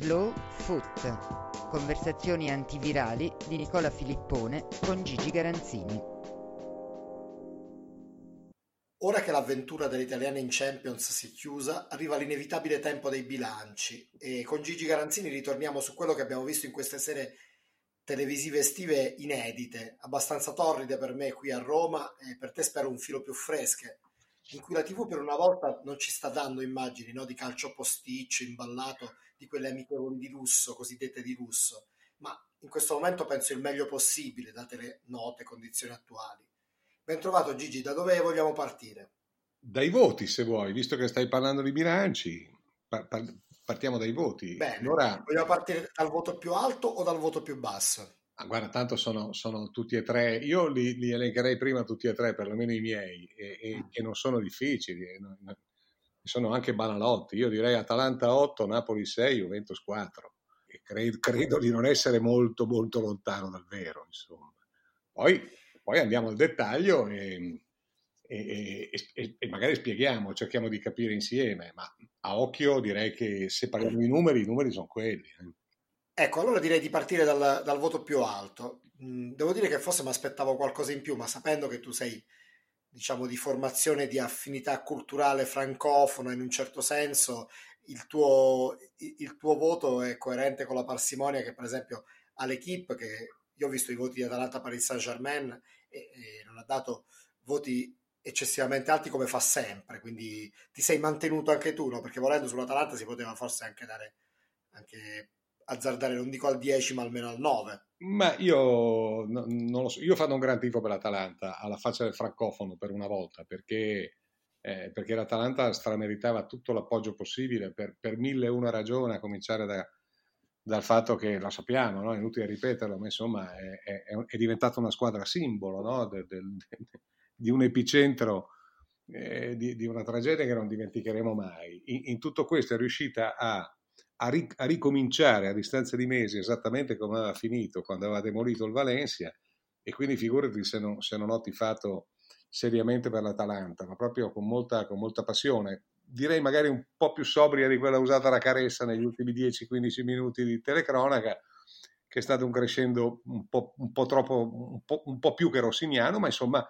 Slow Foot. Conversazioni antivirali di Nicola Filippone con Gigi Garanzini. Ora che l'avventura degli italiani in Champions si è chiusa, arriva l'inevitabile tempo dei bilanci e con Gigi Garanzini ritorniamo su quello che abbiamo visto in queste serie televisive estive inedite, abbastanza torride per me qui a Roma e per te spero un filo più fresche, in cui la TV per una volta non ci sta dando immagini no? di calcio posticcio, imballato, di quelle amichevoli di lusso, cosiddette di lusso, ma in questo momento penso il meglio possibile, date le note condizioni attuali. Ben trovato Gigi, da dove vogliamo partire? Dai voti, se vuoi, visto che stai parlando di bilanci, partiamo dai voti. Bene, allora, vogliamo partire dal voto più alto o dal voto più basso? Ah, guarda, tanto sono, sono, tutti e tre, io li, li, elencherei prima tutti e tre, perlomeno i miei, e, e, mm. e non sono difficili, sono anche banalotti. Io direi Atalanta 8, Napoli 6, Juventus 4. E credo, credo di non essere molto, molto lontano dal vero, insomma. Poi poi andiamo al dettaglio e, e, e, e, magari spieghiamo, cerchiamo di capire insieme, ma a occhio direi che se parliamo di numeri, i numeri sono quelli. Eh. Ecco, allora direi di partire dal, dal voto più alto. Devo dire che forse mi aspettavo qualcosa in più, ma sapendo che tu sei, diciamo, di formazione di affinità culturale francofona in un certo senso, il tuo, il tuo voto è coerente con la parsimonia che per esempio ha l'equipe, che io ho visto i voti di Atalanta Paris Saint Germain e, e non ha dato voti eccessivamente alti come fa sempre, quindi ti sei mantenuto anche tu, no? perché volendo sull'Atalanta si poteva forse anche dare, anche azzardare, non dico al 10 ma almeno al 9. Ma io no, non lo so, io fanno un gran tifo per l'Atalanta, alla faccia del francofono per una volta, perché, eh, perché l'Atalanta strameritava tutto l'appoggio possibile per, per mille e una ragioni, a cominciare da, dal fatto che lo sappiamo, no? è inutile ripeterlo, ma insomma è, è, è diventata una squadra simbolo no? de, de, de, di un epicentro eh, di, di, una tragedia che non dimenticheremo mai. In, in tutto questo è riuscita a, a, ri, a, ricominciare a distanza di mesi esattamente come aveva finito quando aveva demolito il Valencia e quindi figurati se non, se non ho tifato seriamente per l'Atalanta, ma proprio con molta, con molta passione. Direi magari un po' più sobria di quella usata da Caressa negli ultimi 10-15 minuti di telecronaca, che è stato un crescendo un po', un po troppo, un po', un po', più che rossiniano, ma insomma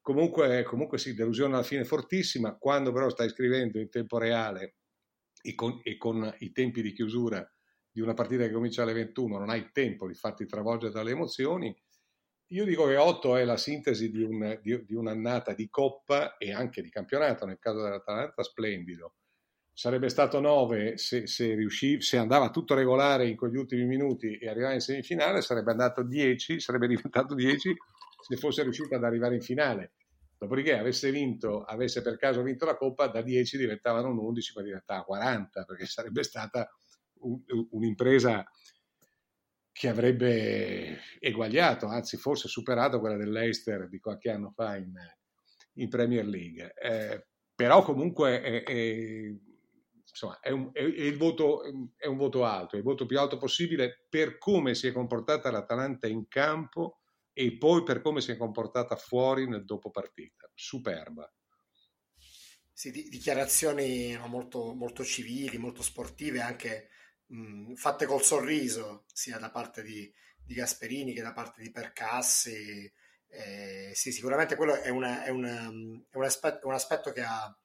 comunque, comunque sì, delusione alla fine fortissima, quando però stai scrivendo in tempo reale e con, e con i tempi di chiusura di una partita che comincia alle 21, non hai tempo di farti travolgere dalle emozioni, io dico che 8 è la sintesi di, un, di, di, un'annata di coppa e anche di campionato, nel caso dell'Atalanta splendido. Sarebbe stato 9 se, se, riusciv- se andava tutto regolare in quegli ultimi minuti e arrivava in semifinale, sarebbe andato 10, sarebbe diventato 10 se fosse riuscito ad arrivare in finale. Dopodiché avesse vinto, avesse per caso vinto la coppa, da 10 diventavano un 11, ma diventava 40, perché sarebbe stata un, un'impresa che avrebbe eguagliato, anzi forse superato quella dell'Eister di qualche anno fa in, in Premier League. Eh, però comunque è, è, insomma, è, un, voto, è, un, voto, alto, è il voto più alto possibile per come si è comportata l'Atalanta in campo e poi per come si è comportata fuori nel dopo partita. Superba. Sì, dichiarazioni molto, molto civili, molto sportive, anche mh, fatte col sorriso, sia da parte di, di, Gasperini che da parte di Percassi. Eh, sì, sicuramente quello è, una, è, una, è un, aspetto, un, aspetto, che ha,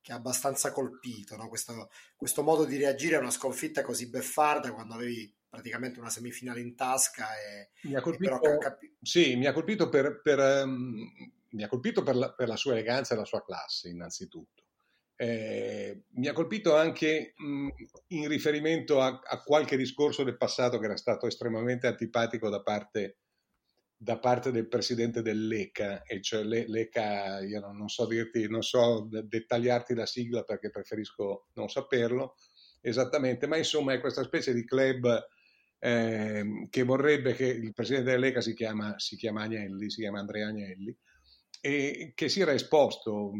che ha abbastanza colpito, no? questo, questo, modo di reagire a una sconfitta così beffarda quando avevi praticamente una semifinale in tasca e, mi ha colpito, capi- sì, mi ha colpito per, per, um, mi ha colpito per la, per la sua eleganza e la sua classe innanzitutto. Eh, mi ha colpito anche mh, in riferimento a, a, qualche discorso del passato che era stato estremamente antipatico da parte, da parte del presidente dell'ECA, e cioè l'ECA, io non, non so dirti, non so dettagliarti la sigla perché preferisco non saperlo, esattamente, ma insomma è questa specie di club eh, che vorrebbe che il presidente della Lega si chiama, si chiama Agnelli, si chiama Andrea Agnelli, e che si era esposto,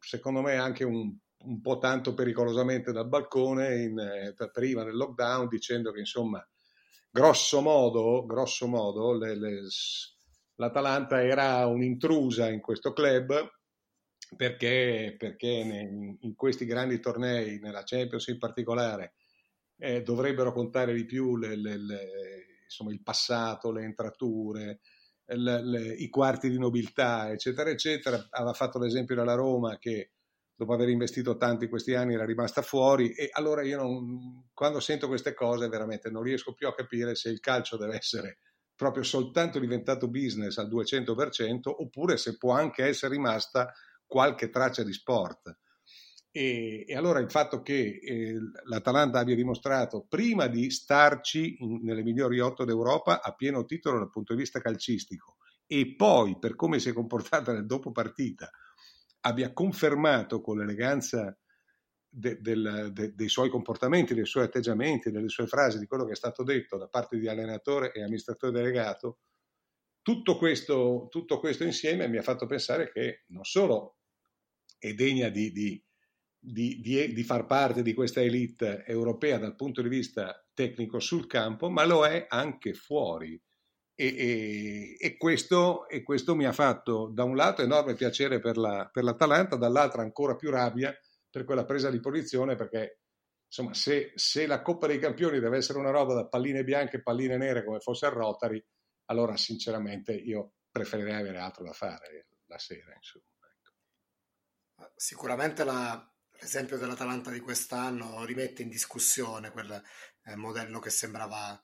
secondo me, anche un, un po' tanto pericolosamente dal balcone in, eh, prima del lockdown, dicendo che insomma, grosso modo, grosso modo le, le, l'Atalanta era un'intrusa in questo club perché, perché in questi grandi tornei, nella Champions in particolare, eh, dovrebbero contare di più le, le, le, insomma, il passato, le entrature, i quarti di nobiltà, eccetera, eccetera. Aveva fatto l'esempio della Roma che dopo aver investito tanto in questi anni era rimasta fuori e allora io non, quando sento queste cose veramente non riesco più a capire se il calcio deve essere proprio soltanto diventato business al 200% oppure se può anche essere rimasta qualche traccia di sport. E, e allora il fatto che eh, l'Atalanta abbia dimostrato prima di starci in, nelle migliori otto d'Europa a pieno titolo dal punto di vista calcistico e poi per come si è comportata nel dopo partita abbia confermato con l'eleganza de, del, de, dei suoi comportamenti, dei suoi atteggiamenti, delle sue frasi, di quello che è stato detto da parte di allenatore e amministratore delegato, tutto questo, tutto questo insieme mi ha fatto pensare che non solo è degna di, di, di, di, far parte di questa elite europea dal punto di vista tecnico sul campo, ma lo è anche fuori. E, e, e, questo, e questo, mi ha fatto da un lato enorme piacere per, la, per l'Atalanta, dall'altro ancora più rabbia per quella presa di posizione, perché insomma, se, se, la Coppa dei Campioni deve essere una roba da palline bianche e palline nere come fosse il Rotary, allora sinceramente io preferirei avere altro da fare la sera. Insomma. Sicuramente la, l'esempio dell'Atalanta di quest'anno rimette in discussione quel eh, modello che sembrava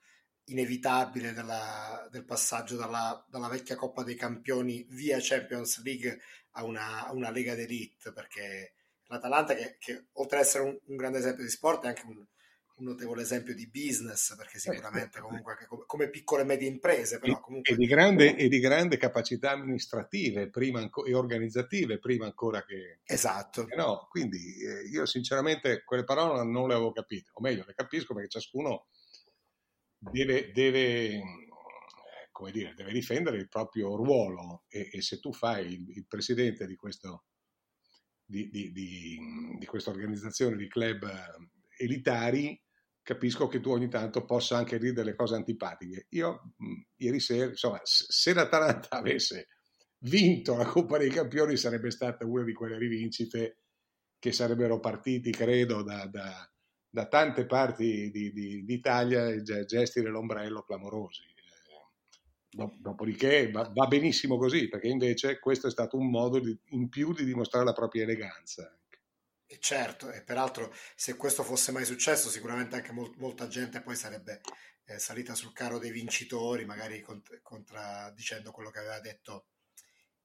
inevitabile della, del passaggio dalla, dalla, vecchia Coppa dei Campioni via Champions League a una, a una Lega d'Elite, perché l'Atalanta, che, che oltre ad essere un, un, grande esempio di sport, è anche un, un notevole esempio di business, perché sicuramente comunque come, come, piccole e medie imprese, però comunque... E di grande, e di grande capacità amministrative prima anco, e organizzative prima ancora che... Esatto. Che no, quindi eh, io sinceramente quelle parole non le avevo capite, o meglio le capisco perché ciascuno deve, deve come dire, deve difendere il proprio ruolo. E, e se tu fai il, il presidente di, questo, di, di, di, questa organizzazione di club elitari, capisco che tu ogni tanto possa anche dire delle cose antipatiche. Io ieri sera, insomma, se l'Atalanta avesse vinto la Coppa dei Campioni sarebbe stata una di quelle rivincite che sarebbero partiti, credo, da, da, da tante parti di, di, d'Italia gesti dell'ombrello clamorosi. Dopodiché va, va, benissimo così, perché invece questo è stato un modo di, in più di dimostrare la propria eleganza. E certo, e peraltro se questo fosse mai successo, sicuramente anche molt, molta gente poi sarebbe eh, salita sul carro dei vincitori, magari cont- contraddicendo quello che aveva detto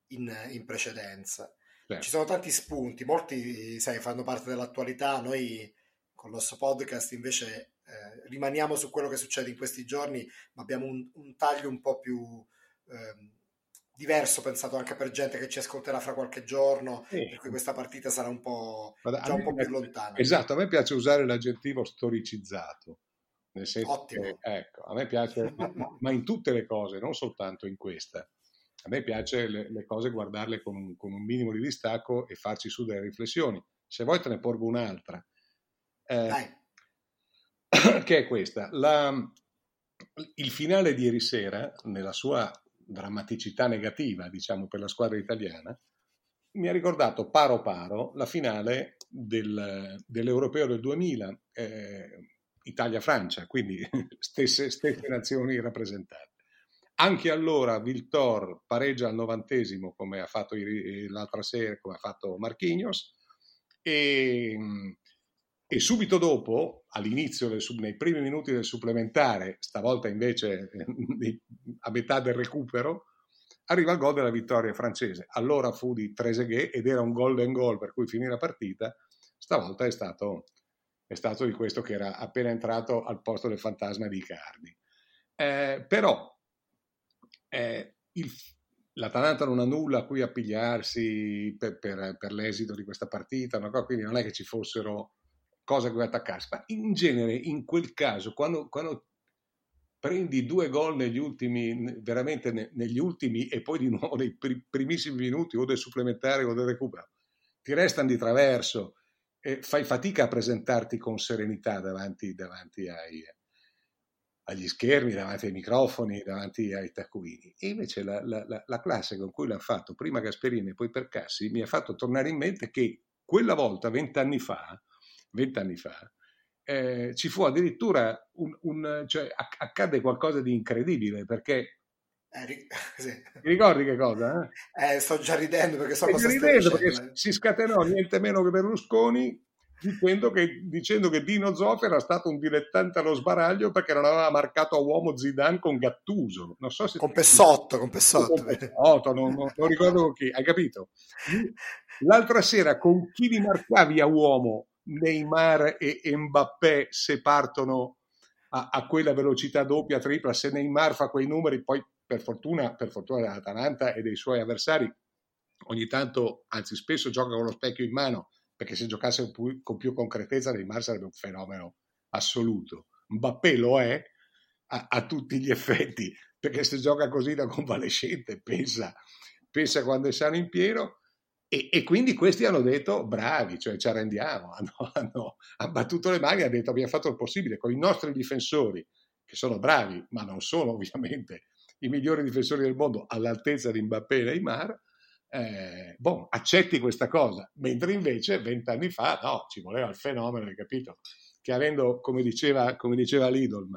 in, in precedenza. Certo. Ci sono tanti spunti, molti sai, fanno parte dell'attualità, noi con il nostro podcast invece eh, rimaniamo su quello che succede in questi giorni, ma abbiamo un, un taglio un po' più... Ehm, diverso pensato anche per gente che ci ascolterà fra qualche giorno, sì. per cui questa partita sarà un po', Guarda, già un po' più lontana. Esatto, a me piace usare l'aggettivo storicizzato. Nel senso Ottimo. Che, ecco, a me piace, ma, ma, in tutte le cose, non soltanto in questa. A me piace le, le cose guardarle con un, con un, minimo di distacco e farci su delle riflessioni. Se vuoi te ne porgo un'altra. Eh, che è questa. La, il finale di ieri sera, nella sua drammaticità negativa, diciamo, per la squadra italiana, mi ha ricordato paro paro la finale del, dell'Europeo del 2000, eh, Italia-Francia, quindi stesse, stesse nazioni rappresentate. Anche allora Viltor pareggia al novantesimo come ha fatto l'altra sera, come ha fatto Marquinhos, e e subito dopo, all'inizio, nei primi minuti del supplementare, stavolta invece a metà del recupero, arriva il gol della vittoria francese. Allora fu di Trezeguet ed era un golden goal per cui finì la partita. Stavolta è stato, è stato di questo che era appena entrato al posto del fantasma di Icardi. Eh, però eh, il, l'Atalanta non ha nulla a cui appigliarsi per, per, per l'esito di questa partita, no? quindi non è che ci fossero cosa che vuoi attaccarsi. Ma in genere, in quel caso, quando, quando prendi due gol negli ultimi, veramente negli ultimi e poi di nuovo nei primissimi minuti o del supplementare o del recupero, ti restano di traverso e fai fatica a presentarti con serenità davanti, davanti ai, agli schermi, davanti ai microfoni, davanti ai taccuini. E invece la, la, la classe con cui l'ha fatto, prima Gasperini e poi Percassi, mi ha fatto tornare in mente che quella volta, vent'anni fa, vent'anni fa eh, ci fu addirittura un, un cioè, accadde qualcosa di incredibile perché eh, sì. Ti ricordi che cosa? Eh? Eh, sto già ridendo perché so cosa ridendo perché si scatenò niente meno che Berlusconi dicendo che, dicendo che Dino Zoff era stato un dilettante allo sbaraglio perché non aveva marcato a uomo Zidane con Gattuso. Non so se con Pessotto, con Pessotto. Con Pessotto non, non, non, ricordo con chi, hai capito? L'altra sera con chi li marcavi a uomo Neymar e Mbappé se partono a, a, quella velocità doppia, tripla, se Neymar fa quei numeri, poi per fortuna, per fortuna dell'Atalanta e dei suoi avversari, ogni tanto, anzi spesso gioca con lo specchio in mano, perché se giocasse con più concretezza Neymar sarebbe un fenomeno assoluto. Mbappé lo è a, a tutti gli effetti, perché se gioca così da convalescente pensa, pensa quando è sano in pieno e, e, quindi questi hanno detto bravi, cioè ci arrendiamo, hanno, hanno, hanno battuto le mani hanno detto abbiamo fatto il possibile con i nostri difensori, che sono bravi, ma non sono ovviamente i migliori difensori del mondo all'altezza di Mbappé e Neymar, eh, boh, accetti questa cosa, mentre invece vent'anni fa no, ci voleva il fenomeno, hai capito? Che avendo, come diceva, come diceva Lidl,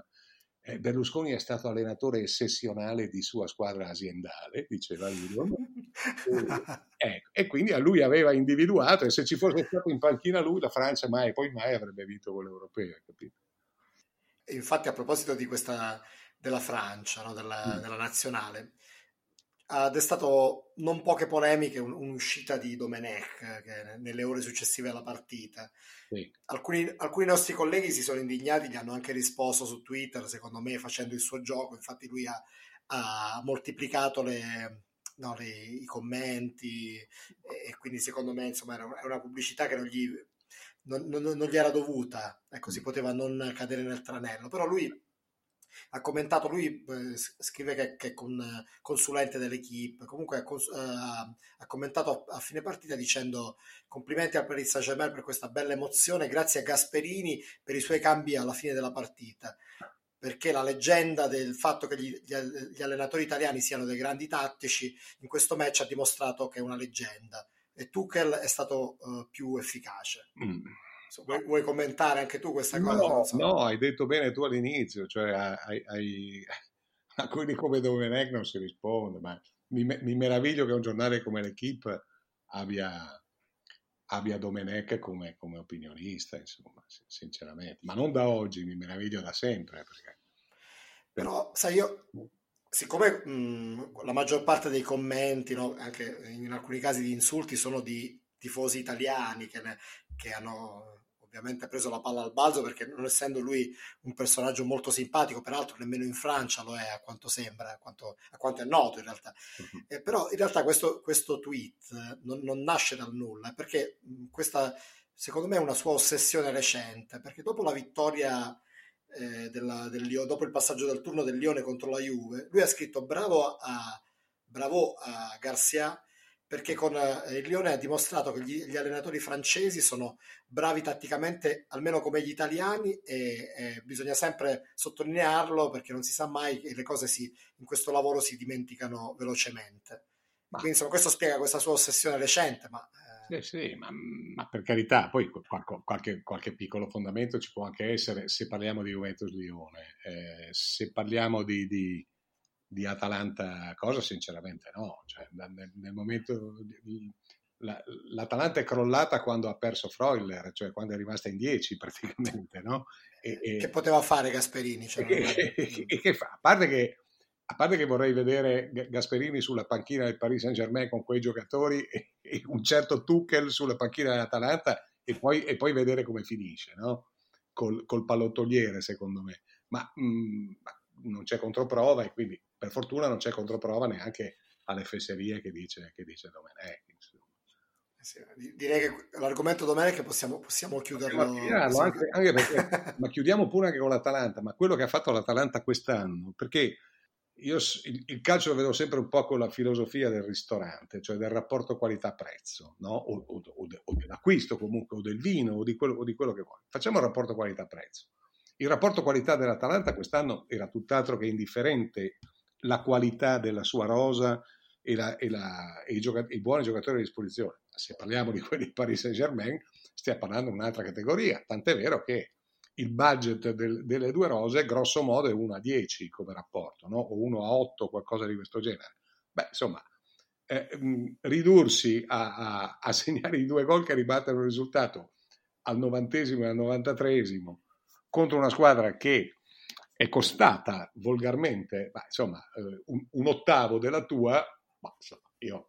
Berlusconi è stato allenatore sessionale di sua squadra aziendale, diceva Lidl, e, ecco, e quindi a lui aveva individuato e se ci fosse stato in panchina lui la Francia mai poi mai avrebbe vinto con l'Europeo, capito? Infatti a proposito di questa della Francia, no? della, mm. della nazionale, ha destato non poche polemiche un'uscita di Domenech nelle ore successive alla partita. Sì. Alcuni, alcuni, nostri colleghi si sono indignati, gli hanno anche risposto su Twitter, secondo me facendo il suo gioco, infatti lui ha, ha moltiplicato le, no, le, i commenti e, quindi secondo me insomma era una pubblicità che non gli, non, non, non gli era dovuta, ecco si mm. poteva non cadere nel tranello, però lui ha commentato, lui eh, scrive che, che, è con, consulente dell'equipe, comunque ha, eh, ha commentato a, a, fine partita dicendo complimenti al Paris Saint-Germain per questa bella emozione, grazie a Gasperini per i suoi cambi alla fine della partita perché la leggenda del fatto che gli, gli, allenatori italiani siano dei grandi tattici in questo match ha dimostrato che è una leggenda e Tuchel è stato uh, più efficace. Mm. Vuoi, vuoi, commentare anche tu questa cosa? No, so. no, hai detto bene tu all'inizio, cioè hai, hai, a quelli come Domenech non si risponde, ma mi, mi, meraviglio che un giornale come l'Equipe abbia, abbia Domenech come, come, opinionista, insomma, sinceramente. Ma non da oggi, mi meraviglio da sempre. Perché... Però, sai, io, siccome mh, la maggior parte dei commenti, no, anche in alcuni casi di insulti, sono di tifosi italiani che, ne, che hanno ovviamente ha preso la palla al balzo perché non essendo lui un personaggio molto simpatico, peraltro nemmeno in Francia lo è a quanto sembra, a quanto, a quanto è noto in realtà. Uh-huh. Eh, però in realtà questo, questo tweet non, non, nasce dal nulla, perché questa secondo me è una sua ossessione recente, perché dopo la vittoria eh, della, del, dopo il passaggio del turno del Lione contro la Juve, lui ha scritto bravo a, bravo a Garcia perché con eh, il Lione ha dimostrato che gli, gli, allenatori francesi sono bravi tatticamente, almeno come gli italiani, e, e, bisogna sempre sottolinearlo perché non si sa mai che le cose si, in questo lavoro si dimenticano velocemente. Ma... Quindi insomma, questo spiega questa sua ossessione recente, ma... Eh... Sì, sì, ma, ma, per carità, poi qualche, qualche, piccolo fondamento ci può anche essere se parliamo di Juventus-Lione, eh, se parliamo di, di di Atalanta cosa? Sinceramente no. Cioè, nel, nel, momento la, l'Atalanta è crollata quando ha perso Freuler, cioè quando è rimasta in 10 praticamente, no? E, e, che poteva fare Gasperini? Cioè, e, e, che fa? A parte che, a parte che vorrei vedere Gasperini sulla panchina del Paris Saint Germain con quei giocatori e, un certo Tuchel sulla panchina dell'Atalanta e poi, e poi vedere come finisce, no? Col, col pallottoliere, secondo me. Ma, mh, mm, ma non c'è controprova e quindi per fortuna non c'è controprova neanche alle fesserie che dice, che dice Domenech. sì, direi che l'argomento domenica possiamo, possiamo chiuderlo. Possiamo anche, anche perché, ma chiudiamo pure anche con l'Atalanta, ma quello che ha fatto l'Atalanta quest'anno, perché io il, il, calcio lo vedo sempre un po' con la filosofia del ristorante, cioè del rapporto qualità-prezzo, no? o, o, o, o, dell'acquisto comunque, o del vino, o di, quello, di quello che vuoi. Facciamo il rapporto qualità-prezzo. Il rapporto qualità dell'Atalanta quest'anno era tutt'altro che indifferente la qualità della sua rosa e, la, e, la, e i, giocatori, i, buoni giocatori a disposizione. Se parliamo di quelli di Paris Saint-Germain, stiamo parlando di un'altra categoria, tant'è vero che il budget del, delle due rose grosso modo è 1 a 10 come rapporto, no? o 1 a 8, qualcosa di questo genere. Beh, insomma, eh, ridursi a, a, a, segnare i due gol che ribattono il risultato al novantesimo e al novantatreesimo contro una squadra che è costata volgarmente, ma, insomma, eh, un, un, ottavo della tua, ma, insomma, io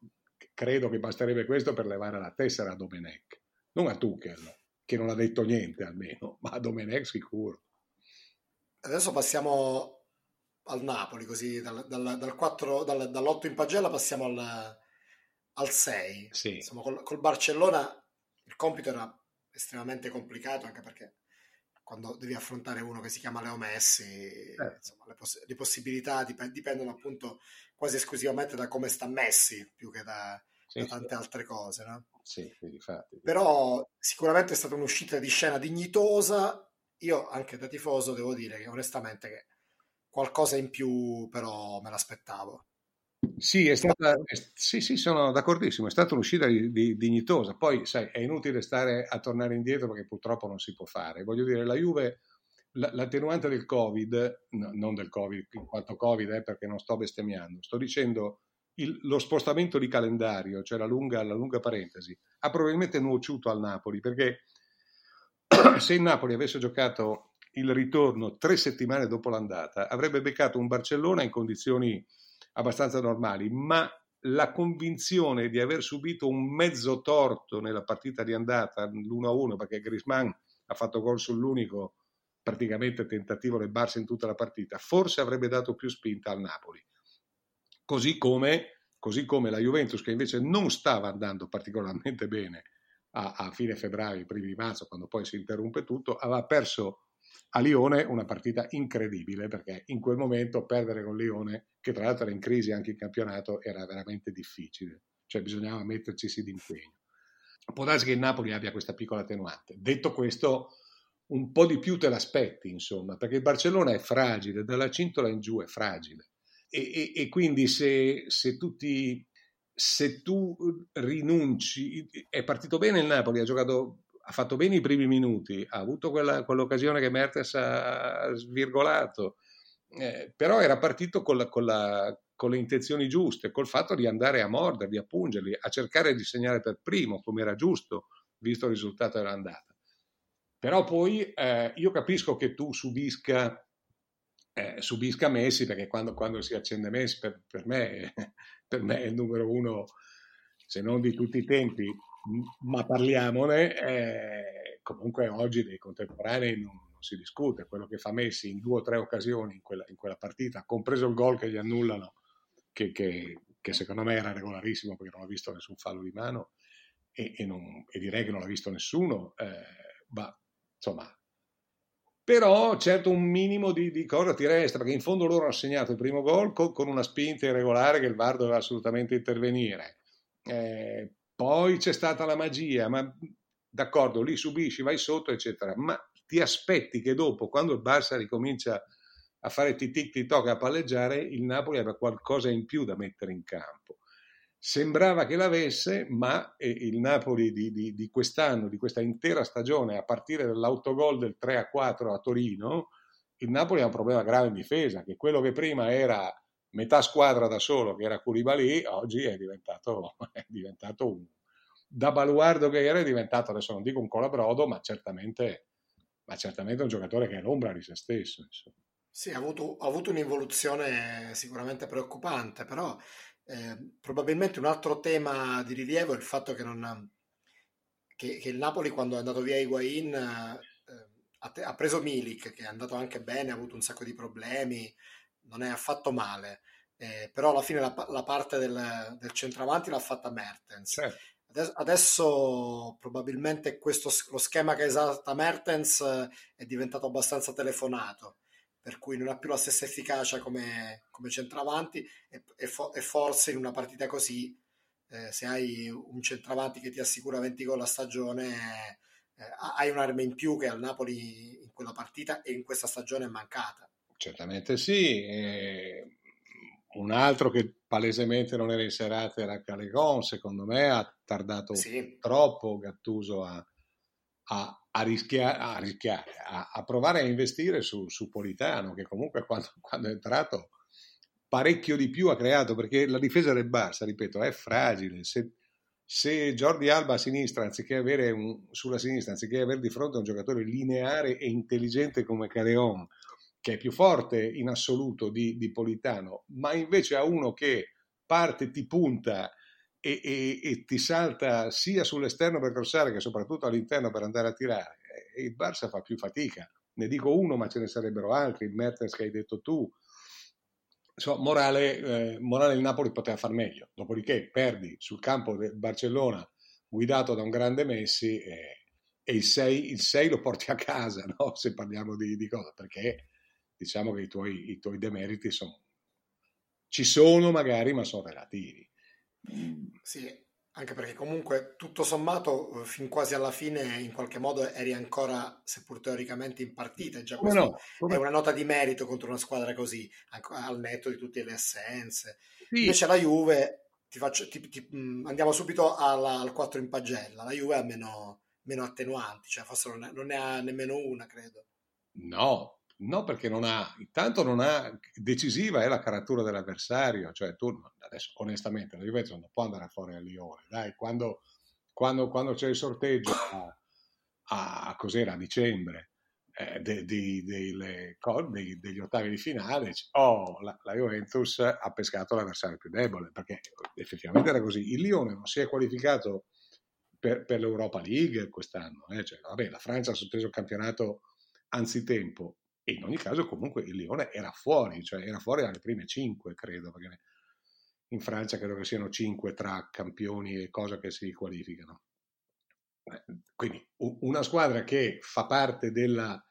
credo che basterebbe questo per levare la tessera a Domenech, non a Tuchel che non ha detto niente almeno, ma a Domenech sicuro. Adesso passiamo al Napoli, così dal, dal, dal 4, dal, dall'8 in pagella passiamo al, al 6. Sì. Insomma, col, col, Barcellona il compito era estremamente complicato anche perché quando devi affrontare uno che si chiama Leo Messi, eh. insomma, le, poss- le, possibilità dip- dipendono appunto quasi esclusivamente da come sta Messi più che da, sì, da tante sì. altre cose. No? Sì, infatti. Però sicuramente è stata un'uscita di scena dignitosa. Io, anche da tifoso, devo dire che onestamente che qualcosa in più però me l'aspettavo. Sì, è stata, sì, sì, sono d'accordissimo, è stata un'uscita di, di, dignitosa. Poi, sai, è inutile stare a tornare indietro perché purtroppo non si può fare. Voglio dire, la Juve, l'attenuante del Covid, no, non del Covid, in quanto Covid, eh, perché non sto bestemmiando, sto dicendo il, lo spostamento di calendario, cioè la lunga, la lunga parentesi, ha probabilmente nuociuto al Napoli, perché se il Napoli avesse giocato il ritorno tre settimane dopo l'andata, avrebbe beccato un Barcellona in condizioni abbastanza normali, ma la convinzione di aver subito un mezzo torto nella partita di andata, l'1-1, perché Grisman ha fatto gol sull'unico praticamente tentativo del Barça in tutta la partita, forse avrebbe dato più spinta al Napoli. Così come, così come la Juventus che invece non stava andando particolarmente bene a, a fine febbraio, primi di marzo, quando poi si interrompe tutto, aveva perso a Lione una partita incredibile perché in quel momento perdere con Lione, che tra l'altro era in crisi anche in campionato, era veramente difficile, cioè bisognava metterci d'impegno. Può darsi che il Napoli abbia questa piccola attenuante. Detto questo, un po' di più te l'aspetti, insomma, perché il Barcellona è fragile, dalla cintola in giù è fragile. E, e, e quindi se, se, tu ti, se tu rinunci, è partito bene il Napoli, ha giocato ha fatto bene i primi minuti, ha avuto quella, quell'occasione che Mertes ha svirgolato, eh, però era partito con, la, con, la, con, le intenzioni giuste, col fatto di andare a morderli, a pungerli, a cercare di segnare per primo, come era giusto, visto il risultato dell'andata. Però poi eh, io capisco che tu subisca eh, subisca Messi, perché quando, quando, si accende Messi, per, per, me, per, me, è il numero uno, se non di tutti i tempi, ma parliamone, eh, comunque oggi dei contemporanei non, non, si discute, quello che fa Messi in due o tre occasioni in quella, in quella partita, compreso il gol che gli annullano, che, che, che, secondo me era regolarissimo perché non ho visto nessun fallo di mano e, e, non, e direi che non l'ha visto nessuno, eh, ma insomma però certo un minimo di, di, cosa ti resta, perché in fondo loro hanno segnato il primo gol con, con una spinta irregolare che il VAR doveva assolutamente intervenire. Eh, poi c'è stata la magia, ma d'accordo, lì subisci, vai sotto, eccetera, ma ti aspetti che dopo, quando il Barça ricomincia a fare tic tic toc a palleggiare, il Napoli abbia qualcosa in più da mettere in campo. Sembrava che l'avesse, ma il Napoli di, di, di, quest'anno, di questa intera stagione, a partire dall'autogol del 3 a 4 a Torino, il Napoli ha un problema grave in difesa, che quello che prima era metà squadra da solo, che era Koulibaly, oggi è diventato, è diventato un, da baluardo che era, è diventato, adesso non dico un colabrodo, ma certamente, ma certamente un giocatore che è l'ombra di se stesso. Insomma. Sì, ha avuto, ha avuto un'involuzione sicuramente preoccupante, però eh, probabilmente un altro tema di rilievo è il fatto che, non, che, che il Napoli quando è andato via Higuain eh, ha, preso Milik che è andato anche bene, ha avuto un sacco di problemi, non è affatto male, eh, però alla fine la, la parte del, del, centravanti l'ha fatta Mertens. Certo. Adesso, adesso, probabilmente questo, lo schema che esalta Mertens eh, è diventato abbastanza telefonato, per cui non ha più la stessa efficacia come, come centravanti e, e, fo, e, forse in una partita così, eh, se hai un centravanti che ti assicura 20 gol a stagione, eh, hai un'arma in più che al Napoli in quella partita e in questa stagione è mancata. Certamente sì. E un altro che palesemente non era in serata era Calegon, secondo me ha tardato sì. troppo Gattuso a, a, a, rischiare, a, rischiare a, provare a investire su, su Politano, che comunque quando, quando, è entrato parecchio di più ha creato, perché la difesa del Barça, ripeto, è fragile. Se, se Jordi Alba a sinistra, anziché avere un, sulla sinistra, anziché avere di fronte un giocatore lineare e intelligente come Caleon, che è più forte in assoluto di, di Politano, ma invece ha uno che parte, ti punta e, e, e, ti salta sia sull'esterno per crossare che soprattutto all'interno per andare a tirare. E il Barça fa più fatica. Ne dico uno, ma ce ne sarebbero altri. Il Mertens che hai detto tu. Insomma, morale, eh, morale, il Napoli poteva far meglio. Dopodiché perdi sul campo del Barcellona guidato da un grande Messi e, e il 6, il 6 lo porti a casa, no? se parliamo di, di cosa, perché diciamo che i tuoi, i tuoi demeriti sono, ci sono magari, ma sono relativi. Sì, anche perché comunque tutto sommato eh, fin quasi alla fine in qualche modo eri ancora, seppur teoricamente, in partita. Già questo no, come... è una nota di merito contro una squadra così, al netto di tutte le assenze. Sì. Invece la Juve, ti faccio, ti, ti, mm, andiamo subito alla, al 4 in pagella, la Juve ha meno, meno attenuanti, cioè forse non, è, non ne ha nemmeno una, credo. No, No, perché non ha, intanto non ha, decisiva è la caratura dell'avversario, cioè tu adesso onestamente la Juventus non può andare fuori a Lione, dai, quando, quando, quando c'è il sorteggio a, a cos'era, a dicembre, eh, de, de, de, de, degli ottavi di finale, oh, la, la, Juventus ha pescato l'avversario più debole, perché effettivamente era così. Il Lione non si è qualificato per, per l'Europa League quest'anno, eh? cioè, vabbè, la Francia ha sotteso il campionato anzitempo, e in ogni caso comunque il Lione era fuori, cioè era fuori dalle prime cinque, credo, perché in Francia credo che siano cinque tra campioni e cose che si qualificano. Quindi una squadra che fa parte della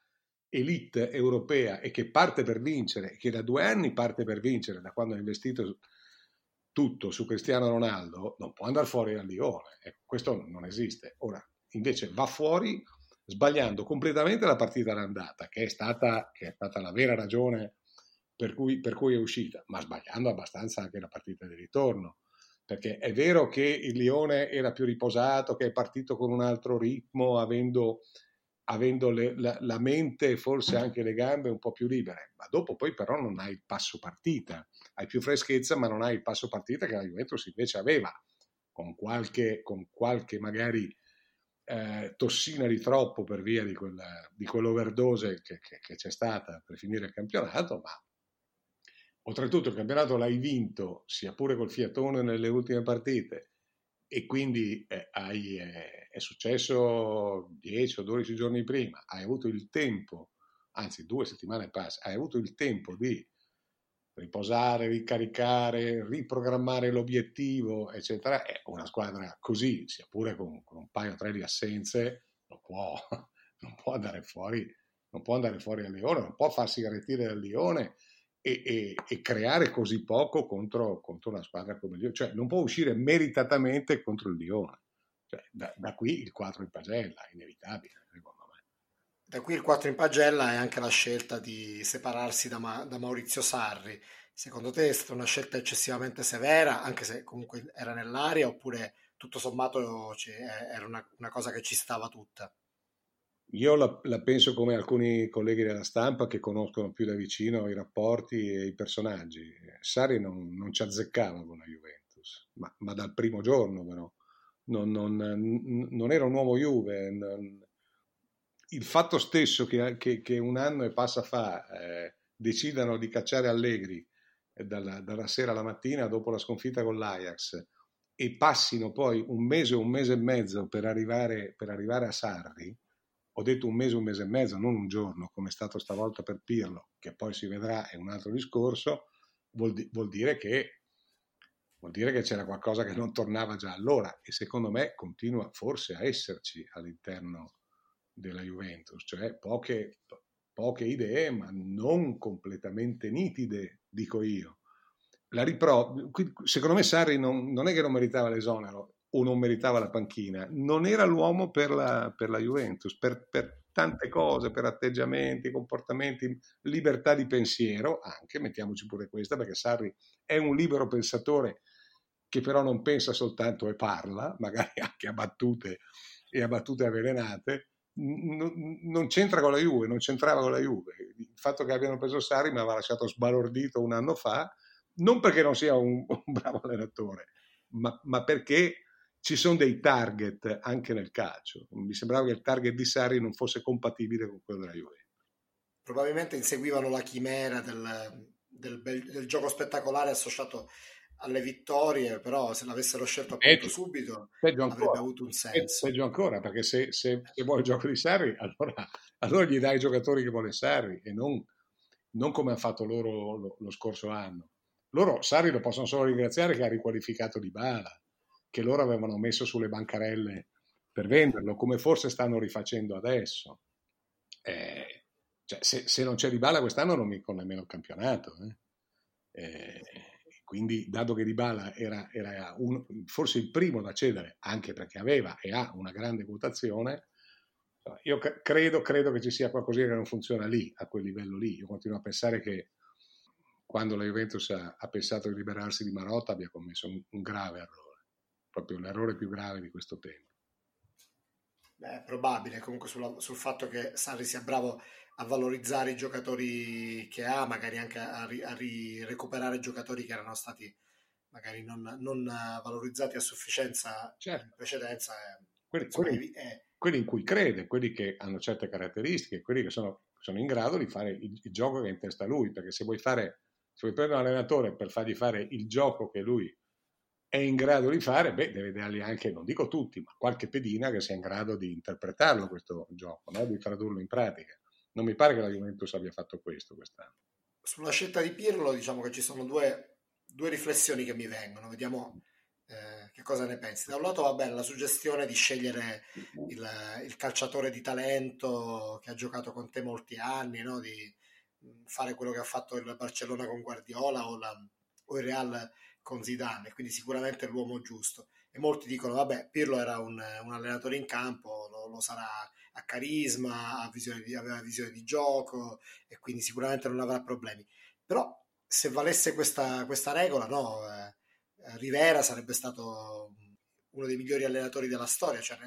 elite europea e che parte per vincere, che da due anni parte per vincere, da quando ha investito tutto su Cristiano Ronaldo, non può andare fuori dal Lione. Ecco, questo non esiste. Ora, invece va fuori sbagliando completamente la partita d'andata, che è stata, che è stata la vera ragione per cui, per cui, è uscita, ma sbagliando abbastanza anche la partita di ritorno. Perché è vero che il Lione era più riposato, che è partito con un altro ritmo, avendo, avendo le, la, la, mente e forse anche le gambe un po' più libere, ma dopo poi però non hai il passo partita, hai più freschezza, ma non hai il passo partita che la Juventus invece aveva, con qualche, con qualche magari eh, tossina di troppo per via di, quella, di quell'overdose che, che, che, c'è stata per finire il campionato, ma oltretutto il campionato l'hai vinto sia pure col fiatone nelle ultime partite e quindi eh, hai, eh, è successo 10 o 12 giorni prima, hai avuto il tempo, anzi due settimane passa, hai avuto il tempo di riposare, ricaricare, riprogrammare l'obiettivo, eccetera, è una squadra così, sia pure con, con un paio o tre di assenze, non può, non può, andare fuori, non può andare fuori al Lione, non può farsi garantire dal Lione e, e, e, creare così poco contro, contro, una squadra come il Lione, cioè non può uscire meritatamente contro il Lione. Cioè, da, da, qui il 4 in pagella, inevitabile, da qui il 4 in pagella è anche la scelta di separarsi da, Ma- da Maurizio Sarri. Secondo te è stata una scelta eccessivamente severa, anche se comunque era nell'aria, oppure tutto sommato cioè, era una, una, cosa che ci stava tutta? Io la, la, penso come alcuni colleghi della stampa che conoscono più da vicino i rapporti e i personaggi. Sarri non, non ci azzeccava con la Juventus, ma, ma dal primo giorno però. Non, non, non, era un uomo Juve, il fatto stesso che, che, che, un anno e passa fa eh, decidano di cacciare Allegri eh, dalla, dalla, sera alla mattina dopo la sconfitta con l'Ajax e passino poi un mese o un mese e mezzo per arrivare, per arrivare a Sarri, ho detto un mese, un mese e mezzo, non un giorno, come è stato stavolta per Pirlo, che poi si vedrà, è un altro discorso, vuol, di, vuol dire che vuol dire che c'era qualcosa che non tornava già allora e secondo me continua forse a esserci all'interno della Juventus, cioè poche, poche idee ma non completamente nitide, dico io. Ripro- secondo me Sarri non, non è che non meritava l'esonero o non meritava la panchina, non era l'uomo per la, per la Juventus, per, per tante cose, per atteggiamenti, comportamenti, libertà di pensiero, anche, mettiamoci pure questa, perché Sarri è un libero pensatore che però non pensa soltanto e parla, magari anche a battute e a battute avvelenate, non, non c'entra con la Juve, non c'entrava con la Juve. Il fatto che abbiano preso Sarri mi aveva lasciato sbalordito un anno fa, non perché non sia un, un bravo allenatore, ma, ma perché ci sono dei target anche nel calcio. Mi sembrava che il target di Sarri non fosse compatibile con quello della Juve. Probabilmente inseguivano la chimera del, del, del gioco spettacolare associato alle vittorie, però se l'avessero scelto appunto peggio, subito peggio ancora, avrebbe avuto un senso. Peggio ancora, perché se, se, se, vuoi il gioco di Sarri, allora, allora, gli dai i giocatori che vuole Sarri e non, non come hanno fatto loro lo, lo, scorso anno. Loro Sarri lo possono solo ringraziare che ha riqualificato Di Bala che loro avevano messo sulle bancarelle per venderlo, come forse stanno rifacendo adesso. Eh, cioè, se, se, non c'è Di Bala quest'anno non vincono nemmeno il campionato. Eh. Eh, quindi, dato che Di Bala era, era un, forse il primo da cedere, anche perché aveva e ha una grande quotazione, io credo, credo che ci sia qualcosa che non funziona lì, a quel livello lì. Io continuo a pensare che quando la Juventus ha, ha pensato di liberarsi di Marotta abbia commesso un, un grave errore proprio l'errore più grave di questo tempo. È probabile comunque sulla, sul fatto che Sarri sia bravo a valorizzare i giocatori che ha, magari anche a, ri, a ri, recuperare giocatori che erano stati magari non, non valorizzati a sufficienza certo. in precedenza. È, quelli, insomma, quelli, è... quelli, in cui crede, quelli che hanno certe caratteristiche, quelli che sono, sono in grado di fare il, il, gioco che è in testa a lui, perché se vuoi fare, se vuoi prendere un allenatore per fargli fare il gioco che lui è in grado di fare, beh, deve dargli anche, non dico tutti, ma qualche pedina che sia in grado di interpretarlo questo gioco, no? di tradurlo in pratica. Non mi pare che la Juventus abbia fatto questo quest'anno. Sulla scelta di Pirlo diciamo che ci sono due, due riflessioni che mi vengono, vediamo eh, che cosa ne pensi. Da un lato va bene la suggestione di scegliere il, il, calciatore di talento che ha giocato con te molti anni, no? di fare quello che ha fatto il Barcellona con Guardiola o, la, o il Real con Zidane, quindi sicuramente l'uomo giusto. E molti dicono, vabbè, Pirlo era un, un allenatore in campo, lo, lo sarà a carisma, visione di, aveva visione di gioco e quindi sicuramente non avrà problemi. Però se valesse questa, questa regola, no, eh, Rivera sarebbe stato uno dei migliori allenatori della storia. Cioè,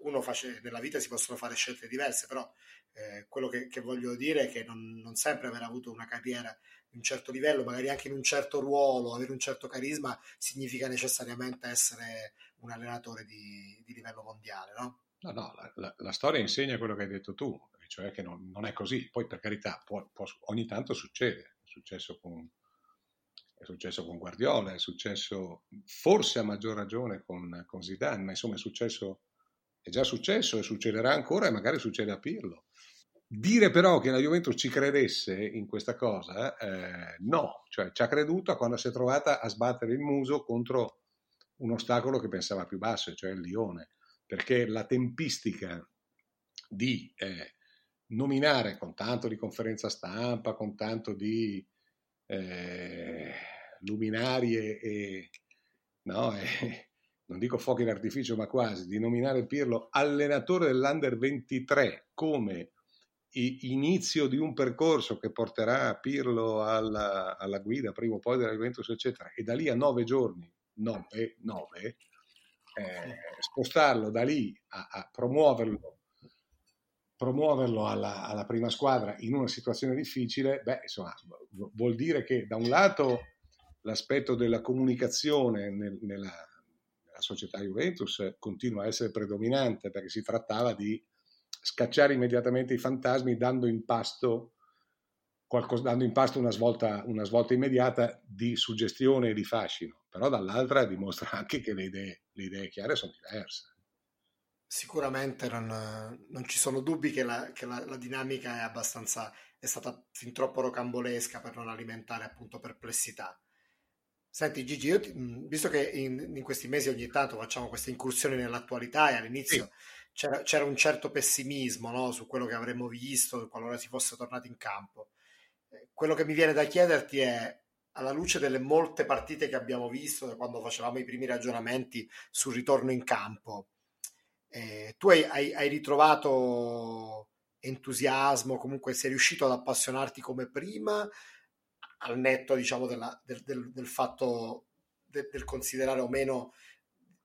uno face, nella vita si possono fare scelte diverse, però eh, quello che, che, voglio dire è che non, non sempre aver avuto una carriera un certo livello, magari anche in un certo ruolo, avere un certo carisma, significa necessariamente essere un allenatore di, di livello mondiale, no? No, no, la, la, la, storia insegna quello che hai detto tu, cioè che non, non è così. Poi, per carità, può, può, ogni tanto succede. È successo, con, è successo con Guardiola, è successo forse a maggior ragione con, con Zidane, ma insomma è successo, è già successo e succederà ancora e magari succede a Pirlo. Dire però che la Juventus ci credesse in questa cosa, eh, no, cioè ci ha creduto quando si è trovata a sbattere il muso contro un ostacolo che pensava più basso, cioè il Lione, perché la tempistica di eh, nominare con tanto di conferenza stampa, con tanto di eh, luminarie e, no, e non dico fuochi d'artificio, ma quasi, di nominare Pirlo allenatore dell'Under 23 come inizio di un percorso che porterà Pirlo alla, alla, guida prima o poi della Juventus, eccetera, e da lì a nove giorni, nove, nove eh, spostarlo da lì a, a promuoverlo, promuoverlo alla, alla, prima squadra in una situazione difficile, beh, insomma, vuol dire che da un lato l'aspetto della comunicazione nel, nella, nella società Juventus continua a essere predominante perché si trattava di scacciare immediatamente i fantasmi dando in pasto, qualcosa, dando in pasto una, svolta, una svolta immediata di suggestione e di fascino, però dall'altra dimostra anche che le idee, le idee chiare sono diverse. Sicuramente non, non ci sono dubbi che, la, che la, la dinamica è abbastanza è stata fin troppo rocambolesca per non alimentare appunto perplessità. Senti Gigi, io ti, visto che in, in, questi mesi ogni tanto facciamo queste incursioni nell'attualità e all'inizio sì. C'era, c'era, un certo pessimismo no, su quello che avremmo visto qualora si fosse tornati in campo. Eh, quello che mi viene da chiederti è, alla luce delle molte partite che abbiamo visto da quando facevamo i primi ragionamenti sul ritorno in campo, eh, tu hai, hai, hai ritrovato entusiasmo, comunque sei riuscito ad appassionarti come prima? al netto diciamo, della, del, del, del, fatto de, del considerare o meno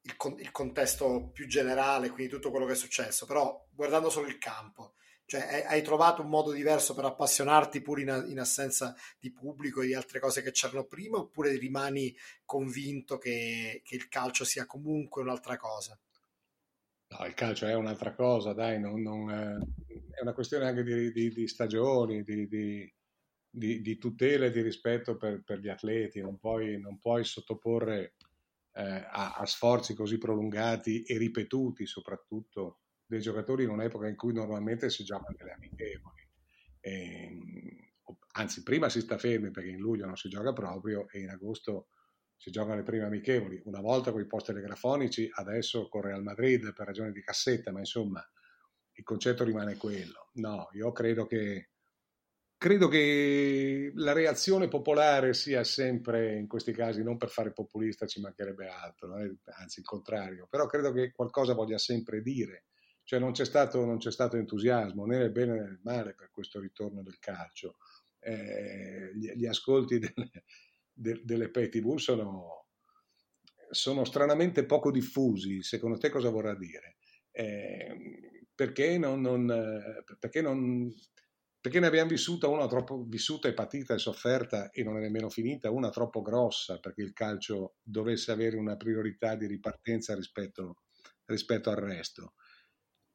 il, il, contesto più generale, quindi tutto quello che è successo, però guardando solo il campo, cioè hai trovato un modo diverso per appassionarti pur in, in assenza di pubblico e di altre cose che c'erano prima, oppure rimani convinto che, che il calcio sia comunque un'altra cosa? No, il calcio è un'altra cosa, dai, non, non, eh, è una questione anche di, di, di stagioni, di, di tutela e di rispetto per, per gli atleti, non puoi, non puoi sottoporre eh, a, a, sforzi così prolungati e ripetuti soprattutto dei giocatori in un'epoca in cui normalmente si giocano delle amichevoli. E, ehm, anzi, prima si sta fermi perché in luglio non si gioca proprio e in agosto si giocano le prime amichevoli. Una volta con i post telegrafonici, adesso con Real Madrid per ragioni di cassetta, ma insomma il concetto rimane quello. No, io credo che Credo che la reazione popolare sia sempre, in questi casi, non per fare populista ci mancherebbe altro, eh? anzi il contrario, però credo che qualcosa voglia sempre dire, cioè non c'è stato, non c'è stato entusiasmo né nel bene né nel male per questo ritorno del calcio. Eh, gli, gli, ascolti delle, de, delle pay tv sono, sono, stranamente poco diffusi, secondo te cosa vorrà dire? Eh, perché non, non, perché non perché ne abbiamo vissuta una troppo vissuta e patita e sofferta e non è nemmeno finita, una troppo grossa perché il calcio dovesse avere una priorità di ripartenza rispetto, rispetto al resto.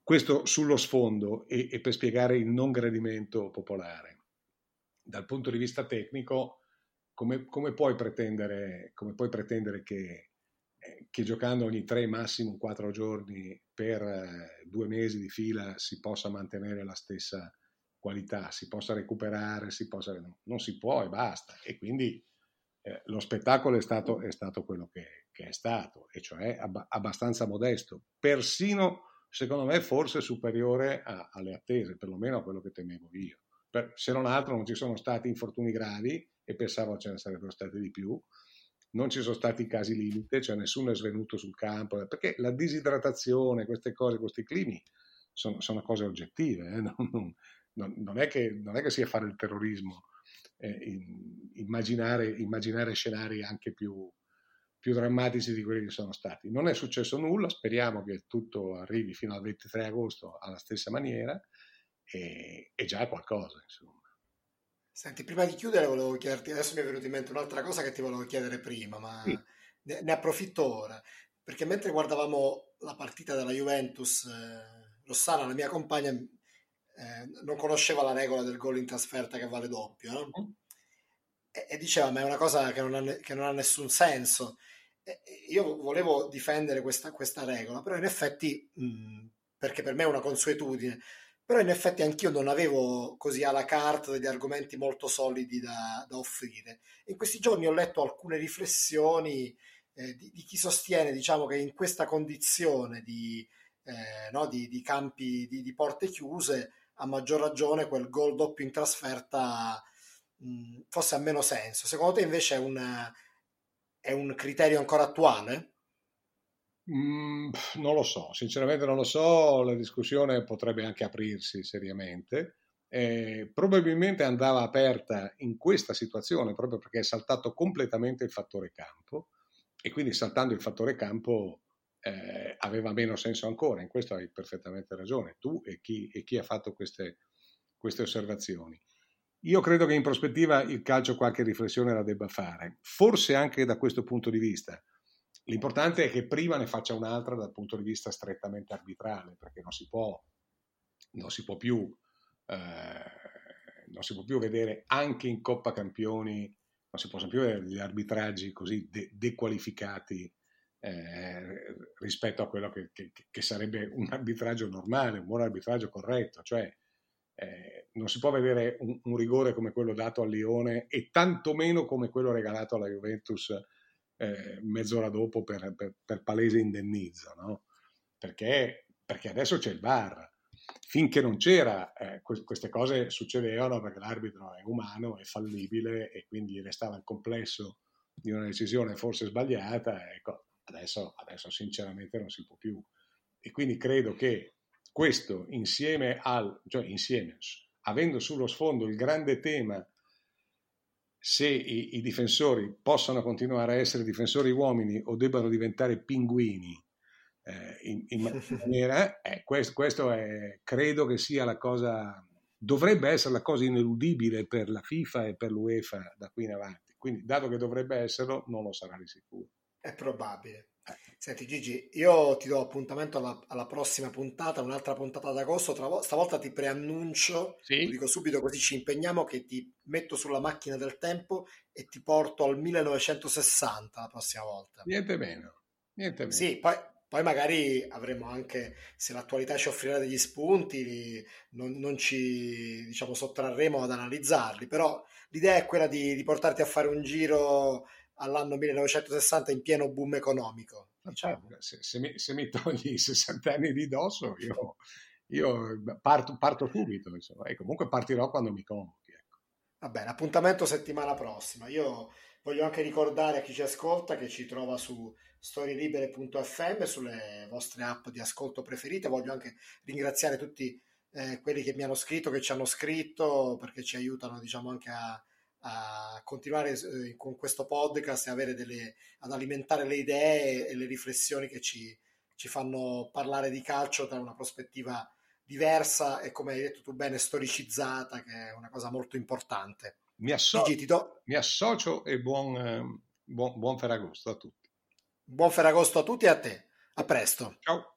Questo sullo sfondo e, e, per spiegare il non gradimento popolare. Dal punto di vista tecnico, come, come, puoi, pretendere, come puoi pretendere, che, eh, che giocando ogni tre, massimo quattro giorni per eh, due mesi di fila si possa mantenere la stessa qualità, si possa recuperare, si possa... non si può e basta. E quindi eh, lo spettacolo è stato, è stato quello che, che, è stato, e cioè ab- abbastanza modesto, persino secondo me forse superiore a, alle attese, perlomeno a quello che temevo io. Per, se non altro non ci sono stati infortuni gravi e pensavo ce ne sarebbero stati di più, non ci sono stati casi limite, cioè nessuno è svenuto sul campo, perché la disidratazione, queste cose, questi climi sono, sono cose oggettive, eh? non, non, non, non, è, che, non è che sia fare il terrorismo, eh, in, immaginare, immaginare, scenari anche più, più drammatici di quelli che sono stati. Non è successo nulla, speriamo che tutto arrivi fino al 23 agosto alla stessa maniera e, e già è qualcosa, insomma. Senti, prima di chiudere volevo chiederti, adesso mi è venuta in mente un'altra cosa che ti volevo chiedere prima, ma sì. ne, ne, approfitto ora, perché mentre guardavamo la partita della Juventus, eh, Rossana, la mia compagna, eh, non conosceva la regola del gol in trasferta che vale doppio, no? Mm. e, e, diceva ma è una cosa che non ha, che non ha nessun senso. E, io volevo difendere questa, questa, regola, però in effetti, mh, mm, perché per me è una consuetudine, però in effetti anch'io non avevo così alla carta degli argomenti molto solidi da, da offrire. In questi giorni ho letto alcune riflessioni eh, di, di, chi sostiene diciamo, che in questa condizione di, eh, no, di, di campi di, di porte chiuse a maggior ragione quel gol doppio in trasferta mh, fosse a meno senso. Secondo te invece è un, è un criterio ancora attuale? Mm, non lo so, sinceramente non lo so, la discussione potrebbe anche aprirsi seriamente. Eh, probabilmente andava aperta in questa situazione proprio perché è saltato completamente il fattore campo e quindi saltando il fattore campo eh, aveva meno senso ancora. In questo hai perfettamente ragione, tu e chi, e chi ha fatto queste, queste osservazioni. Io credo che in prospettiva il calcio qualche riflessione la debba fare, forse anche da questo punto di vista. L'importante è che prima ne faccia un'altra dal punto di vista strettamente arbitrale, perché non si può, non si può, più, eh, non si può più vedere anche in Coppa Campioni, non si possono più vedere gli arbitraggi così de- dequalificati eh, rispetto a quello che, che, che, sarebbe un arbitraggio normale, un buon arbitraggio corretto, cioè eh, non si può vedere un, un, rigore come quello dato al Lione e tantomeno come quello regalato alla Juventus eh, mezz'ora dopo per, per, per palese indennizzo, no? perché, perché adesso c'è il bar. Finché non c'era, eh, queste cose succedevano perché l'arbitro è umano, è fallibile e quindi restava il complesso di una decisione forse sbagliata. Ecco, adesso, adesso sinceramente non si può più. E quindi credo che questo insieme al, cioè insieme, avendo sullo sfondo il grande tema se i, i, difensori possano continuare a essere difensori uomini o debbano diventare pinguini eh, in, in, maniera, eh, questo, questo è, credo che sia la cosa, dovrebbe essere la cosa ineludibile per la FIFA e per l'UEFA da qui in avanti. Quindi, dato che dovrebbe esserlo, non lo sarà di sicuro. È probabile. Senti Gigi, io ti do appuntamento alla, alla prossima puntata, un'altra puntata d'agosto, tra, stavolta ti preannuncio, sì. lo dico subito così ci impegniamo, che ti metto sulla macchina del tempo e ti porto al 1960 la prossima volta. Niente meno, niente meno. Sì, poi, poi magari avremo anche, se l'attualità ci offrirà degli spunti, non, non ci diciamo, sottrarremo ad analizzarli, però l'idea è quella di, di portarti a fare un giro all'anno 1960 in pieno boom economico. Diciamo. Se, se, mi, se, mi, togli i 60 anni di dosso, io, io parto, parto, subito, insomma, e comunque partirò quando mi convochi. Ecco. Va bene, appuntamento settimana prossima. Io voglio anche ricordare a chi ci ascolta che ci trova su storylibere.fm, sulle vostre app di ascolto preferite. Voglio anche ringraziare tutti eh, quelli che mi hanno scritto, che ci hanno scritto, perché ci aiutano, diciamo, anche a a continuare eh, con questo podcast e avere delle, ad alimentare le idee e le riflessioni che ci, ci fanno parlare di calcio da una prospettiva diversa e come hai detto tu bene storicizzata che è una cosa molto importante. Mi, asso- Gigi, do... mi associo e buon, eh, buon, buon Ferragosto a tutti. Buon Ferragosto a tutti e a te. A presto. Ciao